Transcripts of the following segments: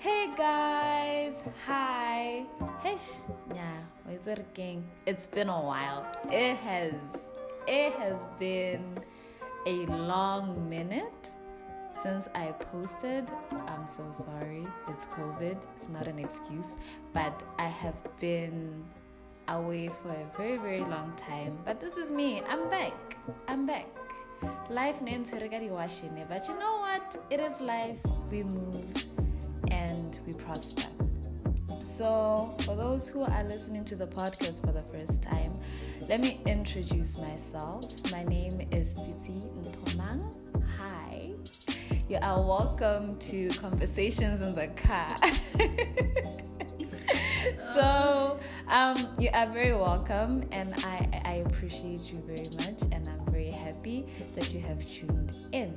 Hey guys, hi. Hish, yeah, it's working. It's been a while. It has, it has been a long minute since I posted. I'm so sorry. It's COVID. It's not an excuse, but I have been away for a very, very long time. But this is me. I'm back. I'm back. Life named washing but you know what? It is life. We move we prosper. So, for those who are listening to the podcast for the first time, let me introduce myself. My name is Titi Ntomang. Hi. You are welcome to Conversations in the Car. so, um, you are very welcome, and I, I appreciate you very much, and I'm very happy that you have tuned in.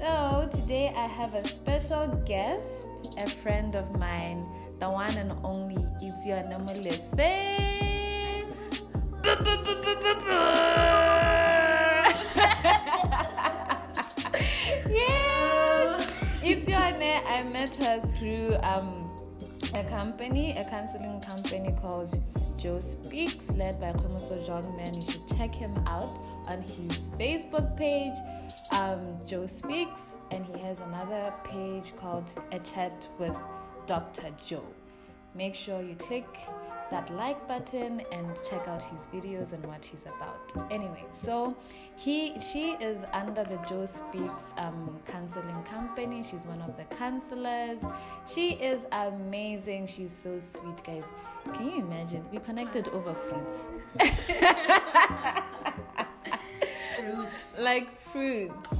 So, today I have a special guest, a friend of mine, the one and only Itzio Namulefe. yes! Itzio, I met her through um, a company, a counseling company called Joe Speaks, led by Komoso Jongman. You should check him out on his Facebook page, um, Joe Speaks, and he has another page called A Chat with Dr. Joe. Make sure you click that like button and check out his videos and what he's about. Anyway, so he she is under the Joe Speaks um, counseling company. She's one of the counselors. She is amazing. She's so sweet, guys. Can you imagine? We connected over fruits. fruits. Like fruits.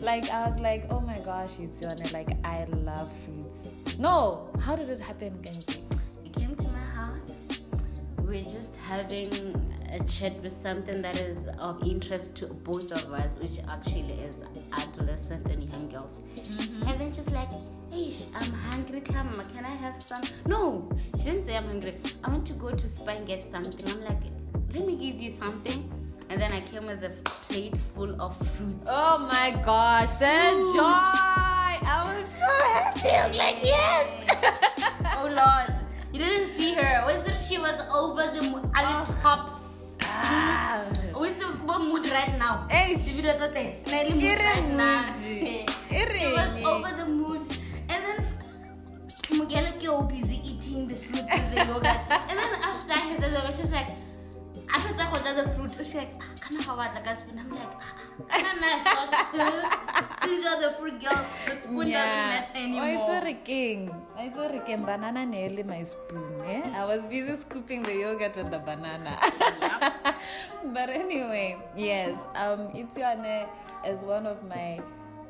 Like I was like, oh my gosh, it's your like I love fruits. No, how did it happen, Genji? House. We're just having a chat with something that is of interest to both of us, which actually is adolescent and young girls. Mm-hmm. And then just like, hey, I'm hungry, come, can I have some? No, she didn't say I'm hungry. I want to go to Spa and get something. I'm like, let me give you something. And then I came with a plate full of fruits. Oh my gosh, that joy! I was so happy. I was like, yes! oh Lord. You didn't see her. Was it she was over the moon the oh. tops? Ah. What's the mood right now? Hey, she was over the moon. And then Mugela busy eating the fruit with the yogurt. and then after that, I had the she was like I the fruit. She's like, can I have like a spoon? I'm like, ah, can I Since you're the fruit girl, the spoon yeah. doesn't matter anymore. Oh, it's a rigging. It's a rigging. Banana nearly my spoon. Eh? I was busy scooping the yogurt with the banana. Yep. but anyway, yes, um, Itiane is one of my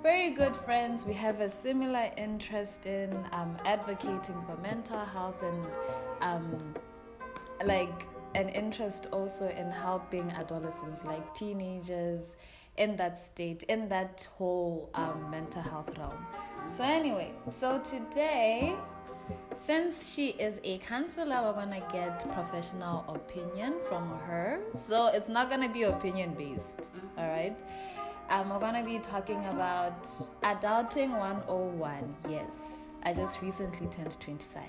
very good friends. We have a similar interest in um, advocating for mental health and um, like an interest also in helping adolescents, like teenagers, in that state, in that whole um, mental health realm. So, anyway, so today, since she is a counselor, we're gonna get professional opinion from her. So, it's not gonna be opinion based, all right? Um, we're gonna be talking about adulting 101. Yes, I just recently turned 25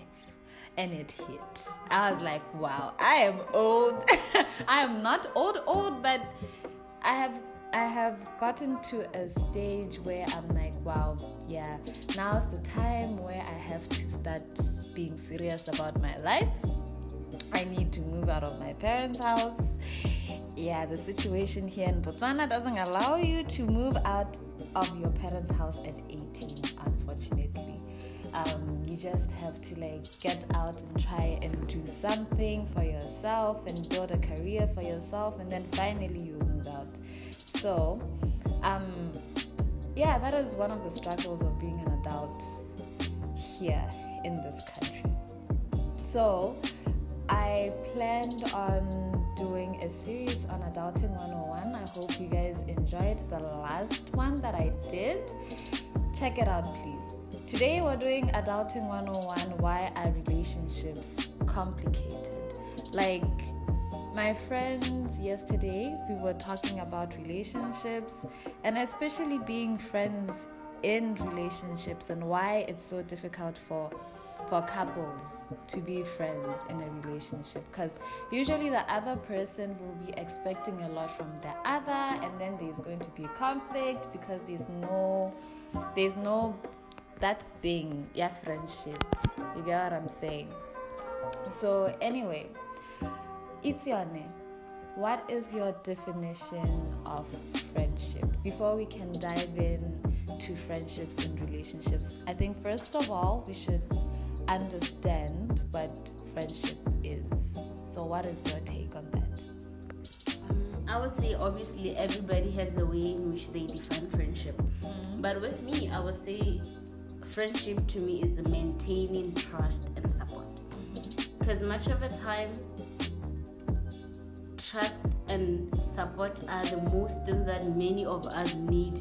and it hit. I was like, wow, I am old. I am not old, old, but I have I have gotten to a stage where I'm like, wow, yeah, now's the time where I have to start being serious about my life. I need to move out of my parents' house. Yeah, the situation here in Botswana doesn't allow you to move out of your parents' house at 18, unfortunately um, you just have to like get out and try and do something for yourself and build a career for yourself and then finally you move out. So um, yeah that is one of the struggles of being an adult here in this country. So i planned on doing a series on adulting 101 i hope you guys enjoyed the last one that i did. Check it out please Today we're doing Adulting 101 Why Are Relationships Complicated? Like my friends yesterday, we were talking about relationships and especially being friends in relationships and why it's so difficult for for couples to be friends in a relationship because usually the other person will be expecting a lot from the other and then there's going to be conflict because there's no there's no that thing yeah friendship you get what i'm saying so anyway Itiane, what is your definition of friendship before we can dive in to friendships and relationships i think first of all we should understand what friendship is. So, what is your take on that? Um, I would say obviously everybody has a way in which they define friendship. Mm-hmm. But with me, I would say friendship to me is maintaining trust and support. Because much of the time, trust and support are the most things that many of us need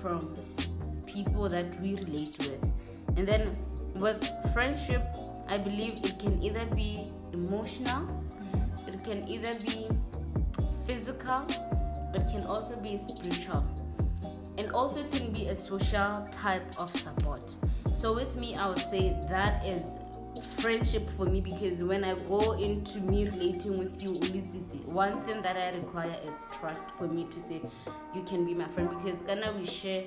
from people that we relate with. And then with friendship, I believe it can either be emotional, it can either be physical, it can also be spiritual, and also it can be a social type of support. So, with me, I would say that is friendship for me because when I go into me relating with you, one thing that I require is trust for me to say you can be my friend because gonna we share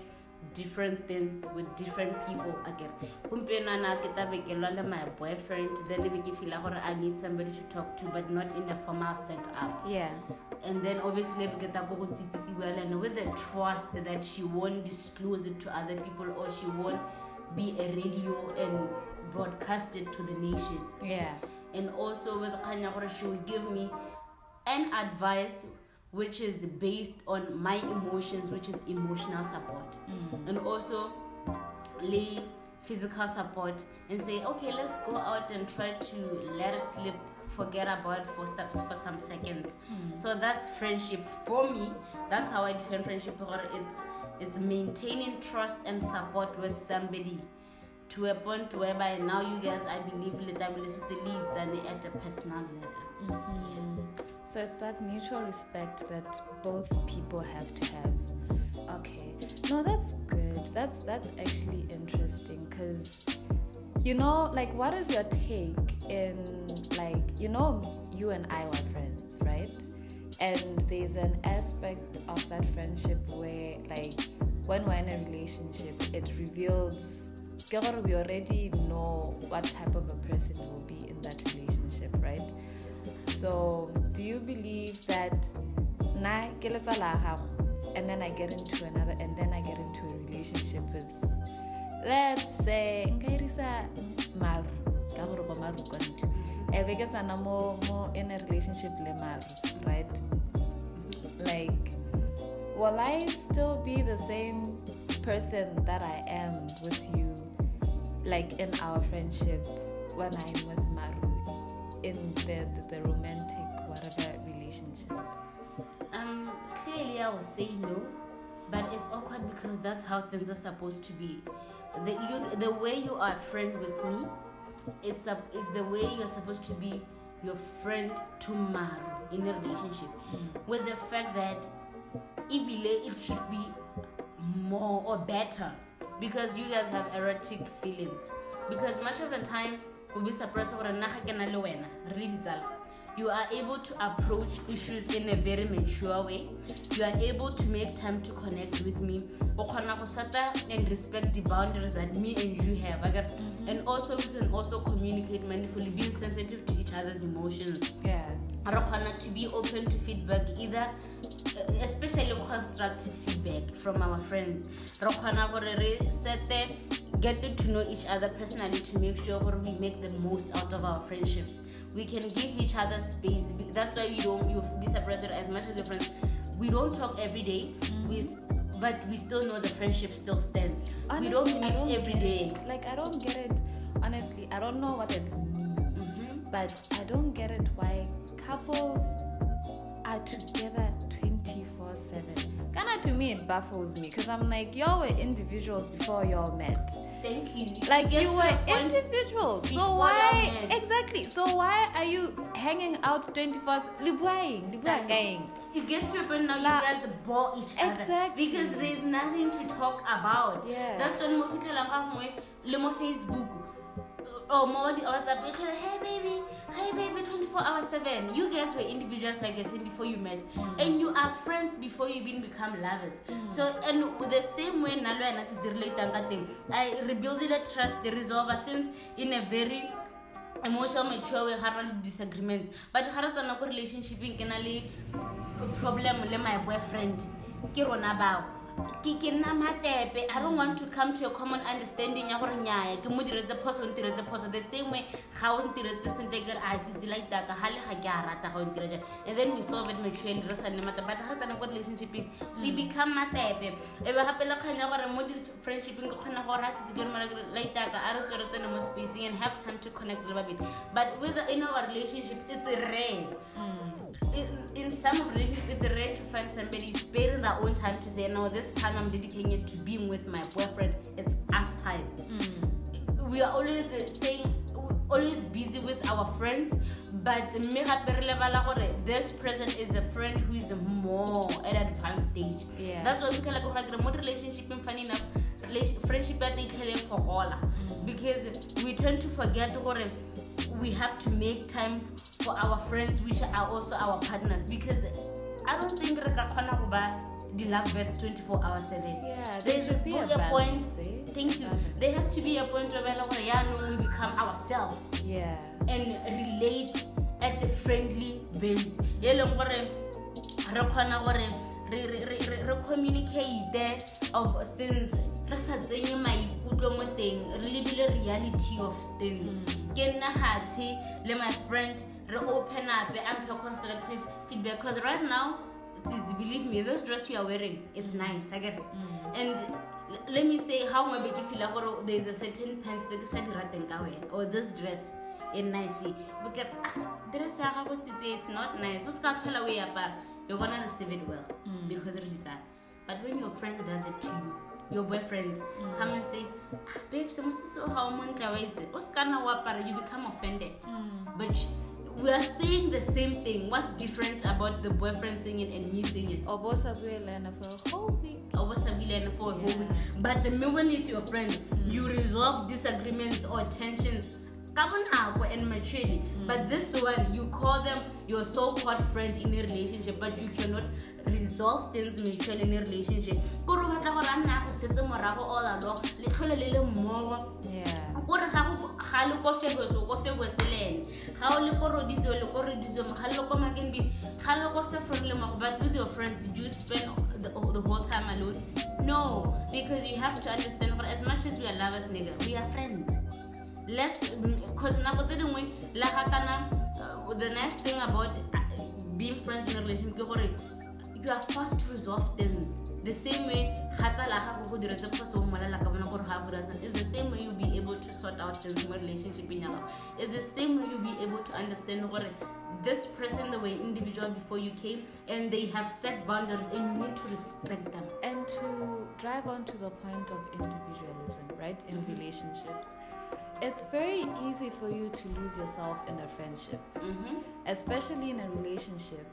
different things with different people again. Gompienana ke tabekelwa le my boyfriend then i need somebody to talk to but not in a formal set up yeah and then obviously ebe ke ta go go tsitsikiwa le ene with the trust that she won't disclose it to other people or she won't be a radio and broadcast it to the nation. Yeah. And also with she will give me an advice which is based on my emotions, which is emotional support, mm. and also lay physical support and say, okay, let's go out and try to let it slip, forget about for some for some seconds. Mm. So that's friendship for me. That's how I define friendship. It's it's maintaining trust and support with somebody to a point whereby now you guys I believe i leads and at a personal level. Mm-hmm. Yes. So it's that mutual respect that both people have to have. Okay. No, that's good. That's that's actually interesting because you know, like what is your take in like you know you and I were friends, right? And there's an aspect of that friendship where like when we're in a relationship, it reveals we already know what type of a person will be in that relationship, right? So, do you believe that and then I get into another and then I get into a relationship with let's say nka irisa maru ka gore go maru kwa ntho e be ke tsana mo in a relationship le maru right? Like will I still be the same person that I am with you like in our friendship when I'm with Maru in the, the, the romantic whatever relationship? Um, clearly I would say no, it's awkward because that's how things are supposed to be. The you, the way you are a friend with me is is the way you're supposed to be your friend to Maru in a relationship. Mm. With the fact that Ibile it should be more or better because you guys have erotic feelings. Because much of the time o be surprise gore nna ga ke na le wena re le ditsala you are able to approach issues in a very mature way. You are able to make time to connect with me. O kgona go seta and respect the boundaries that me and you have. And also we can also communicate mindfully being sensitive to each other's emotions. Yeah. To be open to feedback either especially constructive feedback from our friends. Re kgona gore re sete getting to know each other personally to make sure we make the most out of our friendships. We can give each other space. That's why we don't you'll be surprised as much as your friends. We don't talk every day, mm-hmm. we, but we still know the friendship still stands. Honestly, we don't meet don't every day. It. Like I don't get it. Honestly, I don't know what it's mean, mm-hmm. but I don't get it why couples are together seven Ghana to me it baffles me because I'm like y'all were individuals before y'all met. Thank you. Like you were individuals. So why exactly? So why are you hanging out 24 libuaing, libuaing? it gets to a point now La- you guys bore each other Exactly. because there's nothing to talk about. Yeah. That's when mo fitlhelang ka gongwe le mo Facebook or mo di WhatsApp you tell hey baby, hey baby 24 hours 7. You guys were individuals like I said before you met Mm. and you are friends before you even become lovers. So and with the same way tse di relatang ka teng, I rebuilded a trust, they resolve things in a very emotional mature way ga re le disagreement but ga re tsena ko relationshipeng ke na le problem le my boyfriend ke rona bao ke ke nna matepe. I don't want to come to a common understanding ya gore nyaya ke mo diretse phoso o ntiretse phoso. The same way ga o ntiretse sentle ke re a tsitsi la itaka ga le ga ke a rata ga o ntire jang. And then we solve it maturely re sa nne matepe. But ga re tsena ko relationshipeng we become matepe. E be gape le kgang ya gore mo di-friendshipeng ke kgona gore a tsitsi ke re mara ke re, a re tsene mo spacing and have time to connect le babedi. But with in our relationship it's rare hmm. In, in some relationships, it's rare to find somebody sparing their own time to say, no, this time I'm dedicating it to being with my boyfriend. It's us time. We are always uh, saying, always busy with our friends, but me gape re lebala gore this person is a friend who is more at an advanced stage. Yeah. That's why we can like more relationship and funny enough, friendship tell for all because we tend to forget gore we have to make time for our friends which are also our partners because I don't think re ka go ba the love birds 24 hours 7 Yeah, there There's should be a point. eh? thank you. Balance. there has to be a point where like, yeah, no, we become ourselves. Yeah. and relate at a friendly base. E leng gore re kgona gore re- communicate of things. Re sa tsenye maikutlo mo teng. Re lebile reality of things. Ke nna hatshe le my friend re open up amphe constructive feedback. Because right now it's, it's, believe me this dress you are wearing it's mm. nice I get it. Mm. and let me say how ngwe be feel gore there's a certain pants tse ke sa di rateng ka wena or this dress e nice. Because ah, dress ya gago tsitse is not nice. O se ka phela o e apara you're gonna receive it well mm. because re di tsaya but when your friend does it to you your boyfriend come and say ah, babe se mosese o ga o montle wa itse o se ka nna apara you become offended. But sh- we are saying the same thing what's different about the boyfriend singing and me saying it Or both of you learn for a whole week. or what's a villain for a whole week. But the moment it's your friend, you mm. resolve disagreements or tensions ka bonako and maturely. Mm. But this one, you call them your so-called friend in a relationship, but you cannot resolve things maturely in a relationship. Kore o batla gore a nna go setse morago all along, le tlhole le le mmogo kore ga le ko fegose o ko fegose le ene. Ga o le ko rodise o le ko rodise ga le ko makenbi ga le ko sefore le mogo but with your friends did you spend the, the whole time alone? No because you have to understand gore as much as we are lovers nigga we are friends let's because nako tse gatana uh, the nice thing about uh, being friends in a relationship ke gore you are forced to resolve things. The same way ga tsala gago go diretse phoso o molela ka bona gore ga bura is the same way you'll be able to sort out things mo relationship in gago. Is the same way you'll be able to understand gore this person they were individual before you came and they have set boundaries and you need to respect them. And to drive on to the point of individualism, right, in Mhm. relationships, it's very easy for you to lose yourself in a friendship, mm-hmm. especially in a relationship.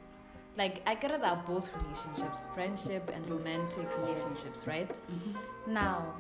Like, I get it that both relationships, friendship and romantic relationships, right? Mm-hmm. Now,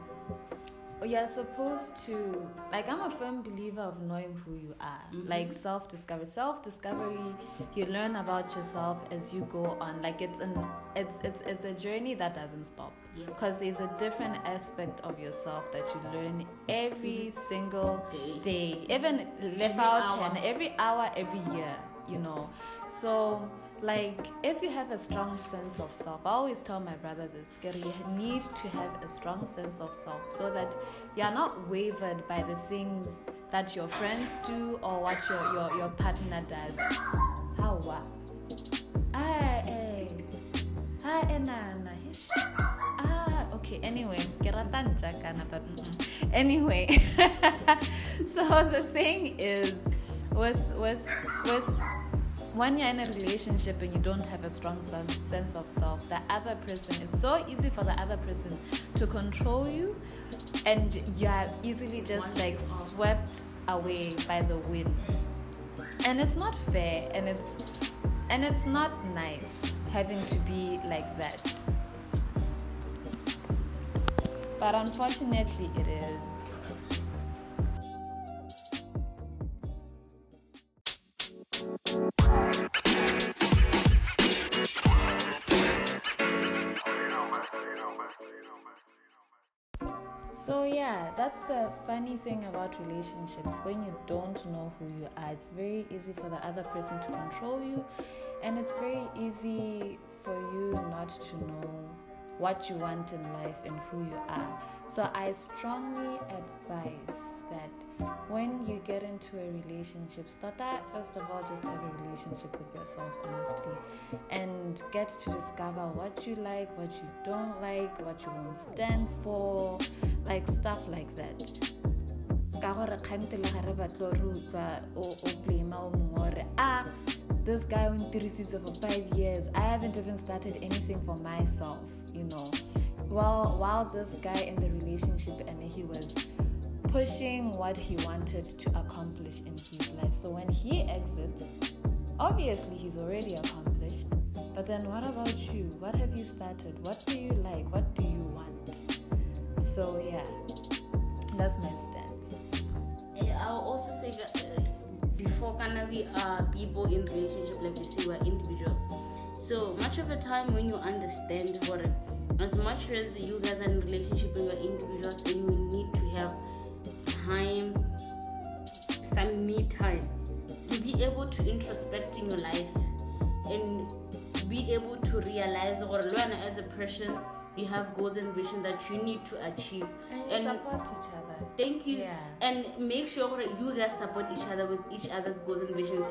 you're supposed to, like, I'm a firm believer of knowing who you are, Mhm. like self discovery. Self discovery, you learn about yourself as you go on. Like, it's an, it's it's it's a journey that doesn't stop Yeah. because there's a different aspect of yourself that you learn every single Day. day, even Every out hour. ten, every hour, every year, you know. So, like, if you have a strong sense of self, I always tell my brother this: you need to have a strong sense of self so that you are not wavered by the things that your friends do or what your your, your partner does. How what? Eh. Ah, okay. Anyway, ke rata ntja kana, but anyway. so the thing is, with with with when you're in a relationship and you don't have a strong sense, of self, the other person, it's so easy for the other person to control you and you are easily just like swept away by the wind. And it's not fair and it's and it's not nice. having to be like that. But unfortunately, it is. So yeah, that's the funny thing about relationships. When you don't know who you are, it's very easy for the other person to control you, and it's very easy for you not to know what you want in life and who you are. So I strongly advise that when you get into a relationship, start that first of all, just have a relationship with yourself, honestly, and get to discover what you like, what you don't like, what you won't stand for, like stuff like that. ka gore kgante le gare batlo re utlwa o blame o mongwe gore ah this guy o ntirisitse for five years. I haven't even started anything for myself you know. Well while this guy in the relationship and he was pushing what he wanted to accomplish in his life. So when he exits obviously he's already accomplished. But then what about you? What have you started? What do you like? What do you want so yeah that's my stance Yeah, I'll also say that uh, before kind we are people in relationship, like you say, we're individuals. So much of the time when you understand what, as much as you guys are in relationship and you're individuals, and you need to have time, some me time, to be able to introspect in your life and be able to realize or learn as a person you have goals and visions that you need to achieve. And you support each other. thank you. Yeah. and make sure that you guys support each other with each other's goals and visions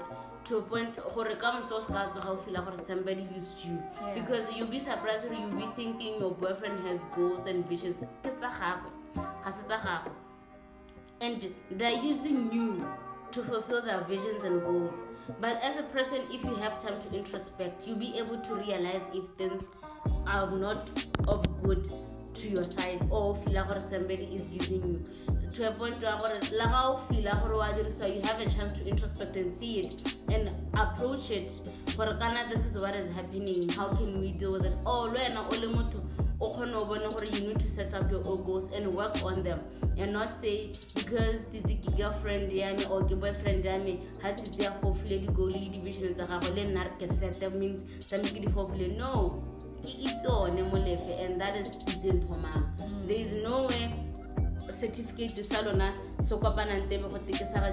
to a point gore ka moso se ka tsoga o feel gore somebody used you. Yeah. because you'll be surprised or you'll be thinking your boyfriend has goals and visions. Ke tsa gagwe. Ga se tsa gagwe. And they're using you to fulfill their visions and goals. But as a person, if you have time to introspect, you'll be able to realize if things are not of good to your side or feel like somebody is using you. To a point where o you have a chance to introspect and see it and approach it. For Ghana, this is what is happening. How can we deal with it? Le wena o o kgone go bona gore you need to set up your own goals and work on them and not say because titse ke girlfriend ya me or ke boyfriend ya me ga titse ya fofile di-goal le di-vision tsa set means tlamehile ke di fofile no ke itse one molefe and that is titse nthomang mm. there is no way certificate sa lona se kopanang tebe go teke sa le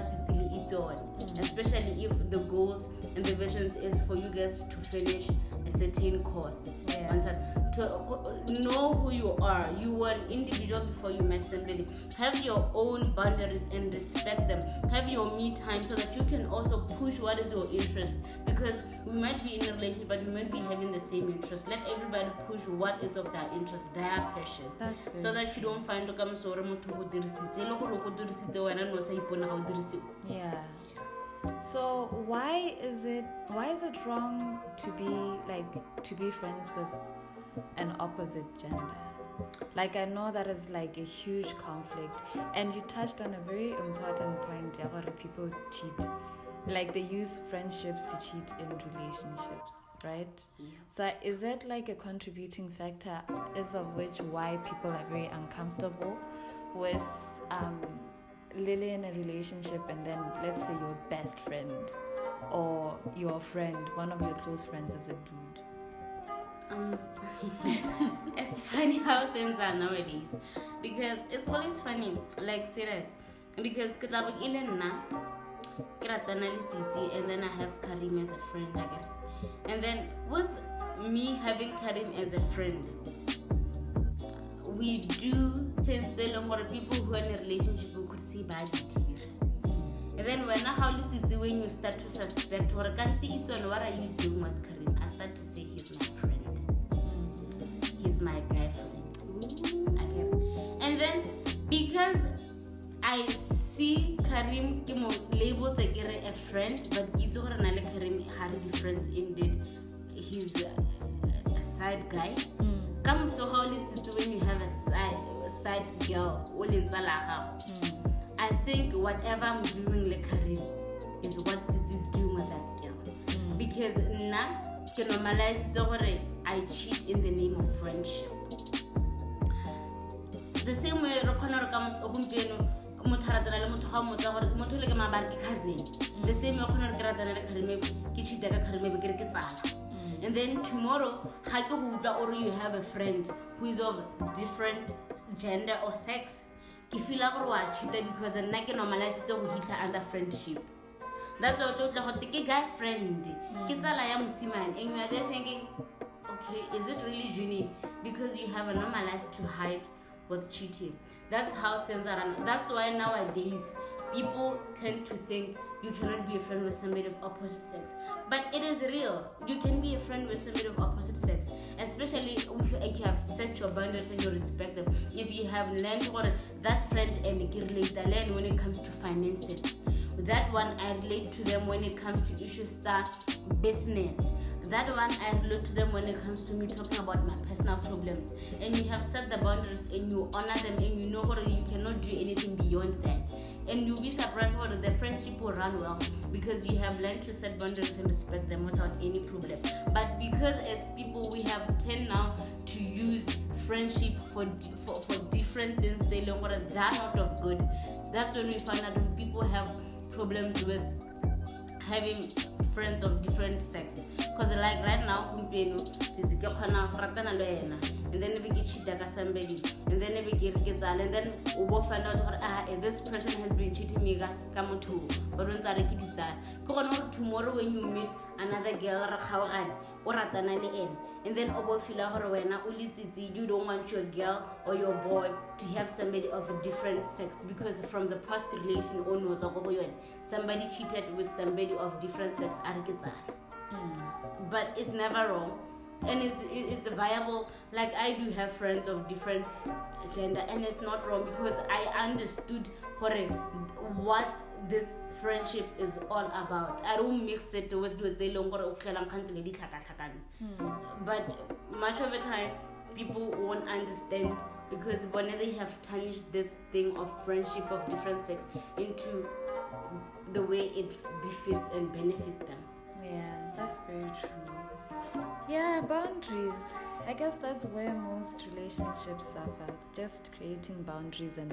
itse one mm. especially if the goals and the visions is for you guys to finish a certain course. Yeah. To uh, know who you are you are an individual before you met somebody have your own boundaries and respect them have your me time so that you can also push what is your interest because we might be in a relationship but we might be having the same interest let everybody push what is of their interest their passion That's very so that you don't find ka mosore motho go dirisitse e le gore go dirisitse wena no sa ipona ga o dirisiwa Yeah. So why is it why is it wrong to be like to be friends with an opposite gender? Like I know that is like a huge conflict and you touched on a very important point yeah, where people cheat. Like they use friendships to cheat in relationships, right? So is it like a contributing factor is of which why people are very uncomfortable with um, Lily in a relationship and then let's say your best friend or your friend, one of your close friends is a dude. Um, it's funny how things are nowadays because it's always funny, like serious. Because le Tsitsi and then I have Karim as a friend again. And then with me having Karim as a friend, we do things tse e leng gore people who are in a relationship could see ba di. And then when how le Tsitsi when you start to suspect it's on what are you doing with Karim? I start to say. My guy friend. Okay. And then because I see Karim ke mo label tse ke a friend but ke itse gore na le Karim ha re di friends indeed. He's a, a side guy. Mm. Ka moso ga o le tsitse when you have a side, a side girl o tsala ya gago. Mm. I think whatever I'm doing le Karim is what Tsitsi is doing with that girl. Mm. Because nna ke normalizitse gore i cheat in the name of friendship. The same way re kgona gore ka gompieno motho a ratana le motho ga motsa gore motho le ke maabare ke cousin. Mm. The same way kgona gore ke ratana le kgarimebe ke cheata ka kgarimebe ke re ke tsala. Mm. And then tomorrow ga ke go utlwa ore you have a friend who is of different gender or sex ke feela gore wa cheata because nna ke normalizitse go hitlha under friendship that's what o tlo tla gote ke guy friend hmm. ke tsala ya mosimane and you are there thinking okay is it really genuine because you have a normalized to hide what's cheating. That's how things are run. That's why nowadays people tend to think you cannot be a friend with somebody of opposite sex. But it is real. You can be a friend with somebody of opposite sex especially if you have set your boundaries and you respect them. If you have learned what that friend and relate learn when it comes to finances that one i relate to them when it comes to issues start business that one I relate to them when it comes to me talking about my personal problems. And you have set the boundaries and you honor them and you know what you cannot do anything beyond that. And you'll be surprised what the friendship will run well because you have learned to set boundaries and respect them without any problem. But because as people we have tend now to use friendship for for, for different things, they learn what that out of good. That's when we find out when people have problems with having friends of different sex. Because like right now gompieno tsetse ke kgona go ratana le wena and then be ke cheata ka somebody. And then be ke re and then o bo find out gore ah eh, this person has been cheating me ka motho but o. Ntse re ke ditsala. Ke gone tomorrow when you meet another girl re kgaogane o ratana le ene and then o bo fila gore wena o letsitse you don't want your girl or your boy to have somebody of a different sex because from the past relation o knows go go somebody cheated with somebody of different sex a re ke Mm. But it's never wrong. And it's it's viable. Like I do have friends of different gender, and it's not wrong because I understood what this friendship is all about. I don't mix it with with the longer of But much of the time, people won't understand because when they have turned this thing of friendship of different sex into the way it befits and benefits them. Yeah. That's very true. Yeah, boundaries. I guess that's where most relationships suffer. Just creating boundaries and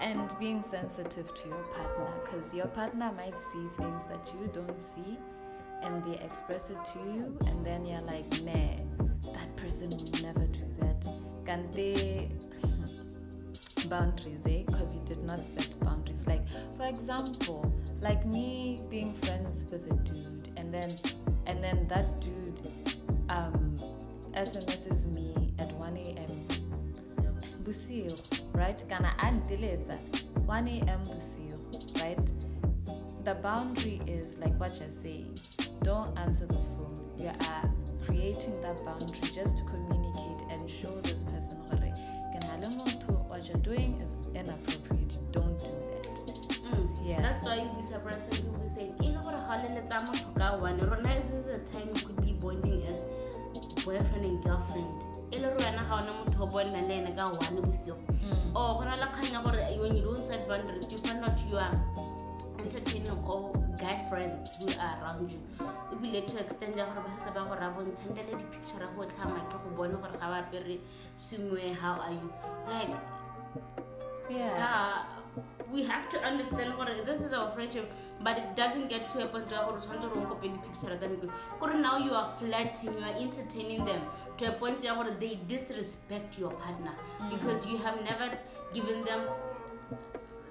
and being sensitive to your partner, because your partner might see things that you don't see, and they express it to you, and then you're like, nah, that person will never do that. Can they? boundaries, eh? Because you did not set boundaries. Like, for example, like me being friends with a dude, and then and then that dude um, SMSs me at 1 a.m. Busio, right? Kana andiletsa 1 a.m. Busio, right? The boundary is like what you're saying. Don't answer the phone. You are creating that boundary just to communicate and show this person what you're doing is inappropriate. Don't do that. Mm, yeah. That's why you'll be surprised people will say, boyfriend and girlfriend e le re wena ga ona motho o bonna le ene ka one bosigo mm. or go na le kganya gore when you don't set boundaries you find out you are entertaining all guy friends who are around you ebile to extend ya gore ba setse ba gore a bontshantele di-picture go tlhama ke go bone gore ga ba apere swimwe how are you like yeah. We have to understand what this is our friendship but it doesn't get to a point where tshwanetse re nkope di-picture tsa meko kore now you are flirting you are entertaining them to a point where they disrespect your partner mm. because you have never given them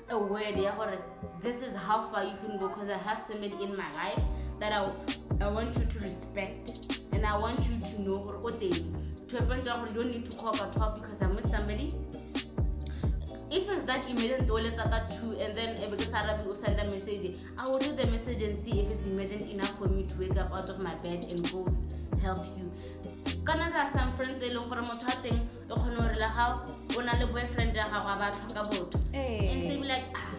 a word yeah, this is how far you can go because I have somebody in my life that I, I want you to respect and I want you to know what they to a point where you don't need to call talk because I'm with somebody if it's that emergent let's that too and then eh, because Arabi will send a message I will read the message and see if it's emergent enough for me to wake up out of my bed and go help you. Kana are some friends e leng gore motho a teng e kgone gore le ga o na le boyfriend ya gago a ba tlhoka botho. And say like ah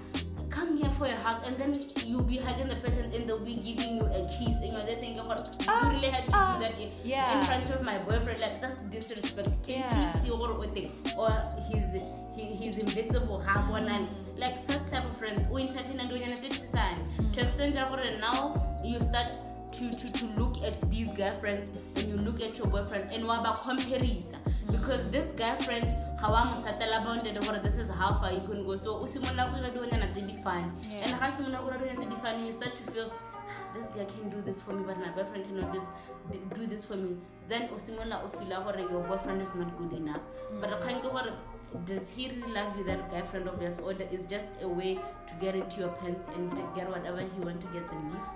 come here for a hug and then you'll be hugging the person and they'll be giving you a kiss and you're there thinking what uh, you really had to uh, do that in, yeah. in front of my boyfriend? Like that's disrespect. Can yeah. you see what or he's he, he's invisible ha bonang like such type of friends. O entertain and doing anything to extend your now you start to, to, to look at these girlfriends and you look at your boyfriend and what about comparison because this girlfriend ga wa mo satela bounded gore this is how far you can go. So o simolola go dira dilonyana tse di and ga simolola go dira dilonyana tse di you start to feel ah, this guy can do this for me but my boyfriend cannot this, do this for me. Then o simolola o feela gore your boyfriend is not good enough. Mm. But kgang ke gore does he really love you that guy friend of yours or is just a way to get into your pants and to get whatever he want to get and leave?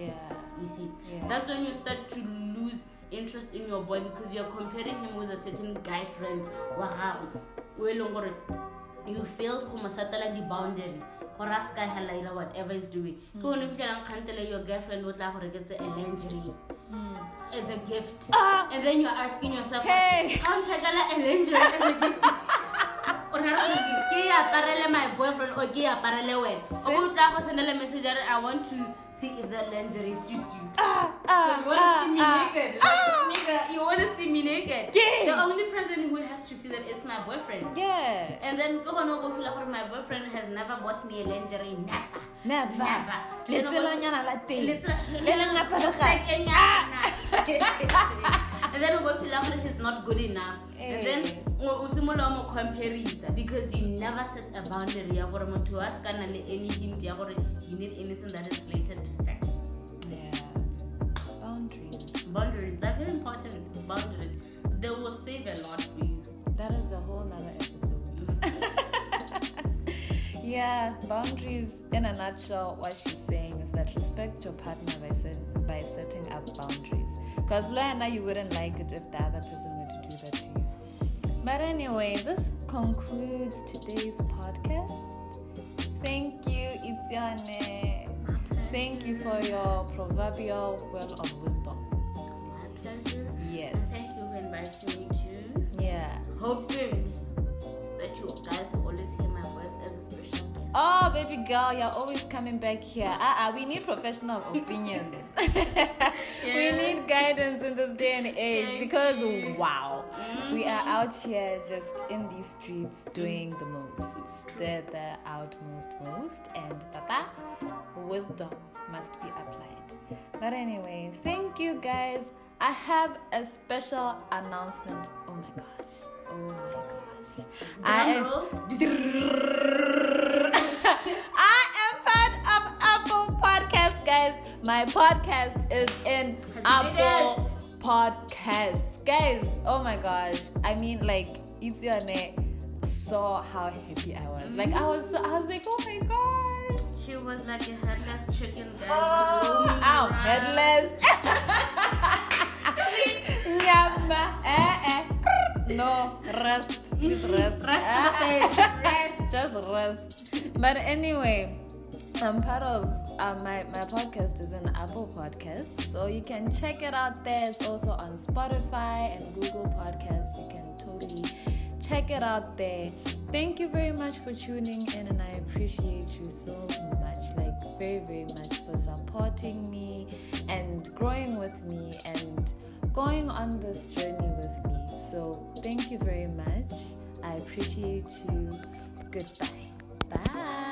Yeah. you see. Yeah. that's when you start to lose interest in your boy because you're comparing him with a certain guy friend wa gago o e leng gore you feel go mo satela di-boundary gore a sky hala ira whatever is doing ke o fitlhelang kgantele your girlfriend o tla ke tse a lingerie as a gift Ah! and then you're asking yourself Hey! how nthekela a lingerie as a gift o rera gore ke aparele my boyfriend or ke aparele wena o tla go sendela message a re i want to see if that lingerie suits you Ah, so you want to see me ah. naked? Like, nigga, you want to see me naked? The only person who has to see that it's my boyfriend. Yeah. And then go on over feel my boyfriend has never bought me a lingerie. Never. Never. Never. Letselonyana la teng. Let's Le la pharakgane. and then we feel like he's not good enough. And then Eh. o o simolola mo comparisa because you never set a boundary ya gore motho a ska nna le any hint ya gore you need anything that is related to sex. Yeah. Boundaries. boundaries they're very important boundaries they will save a lot for you That is a whole nother episode. yeah, boundaries. In a nutshell, what she's saying is that respect your partner by set, by setting up boundaries. Because Lana, you wouldn't like it if the other person were to do that to you. But anyway, this concludes today's podcast. Thank you, Itiane. Thank you for your proverbial well of wisdom. my pleasure Yes. and thank you for inviting me to Yeah. hoping Oh, baby girl, you're always coming back here. Uh-uh, we need professional opinions. We need guidance in this day and age Thank because, you. wow, we are Mhm. out here just in these streets mm-hmm. doing the most. The, the outmost most. And tata, wisdom must be applied. But anyway, thank you guys. I have a special announcement. Oh my gosh. Oh my gosh. I Drum roll. My podcast is in Apple Podcasts, guys. Oh my gosh! I mean, like, it's your name. Saw how happy I was. Like, I was, I was like, oh my god. she was like a headless chicken guys Oh, ow, around. headless. Eh, eh. No, rest, please rest. Rest Ah, page. Rest. just rest. But anyway, I'm part of uh, my my podcast is an Apple Podcast, so you can check it out there. It's also on Spotify and Google Podcasts. You can totally check it out there. Thank you very much for tuning in, and I appreciate you so much, like very very much for supporting me and growing with me and going on this journey with me. So thank you very much. I appreciate you. Goodbye.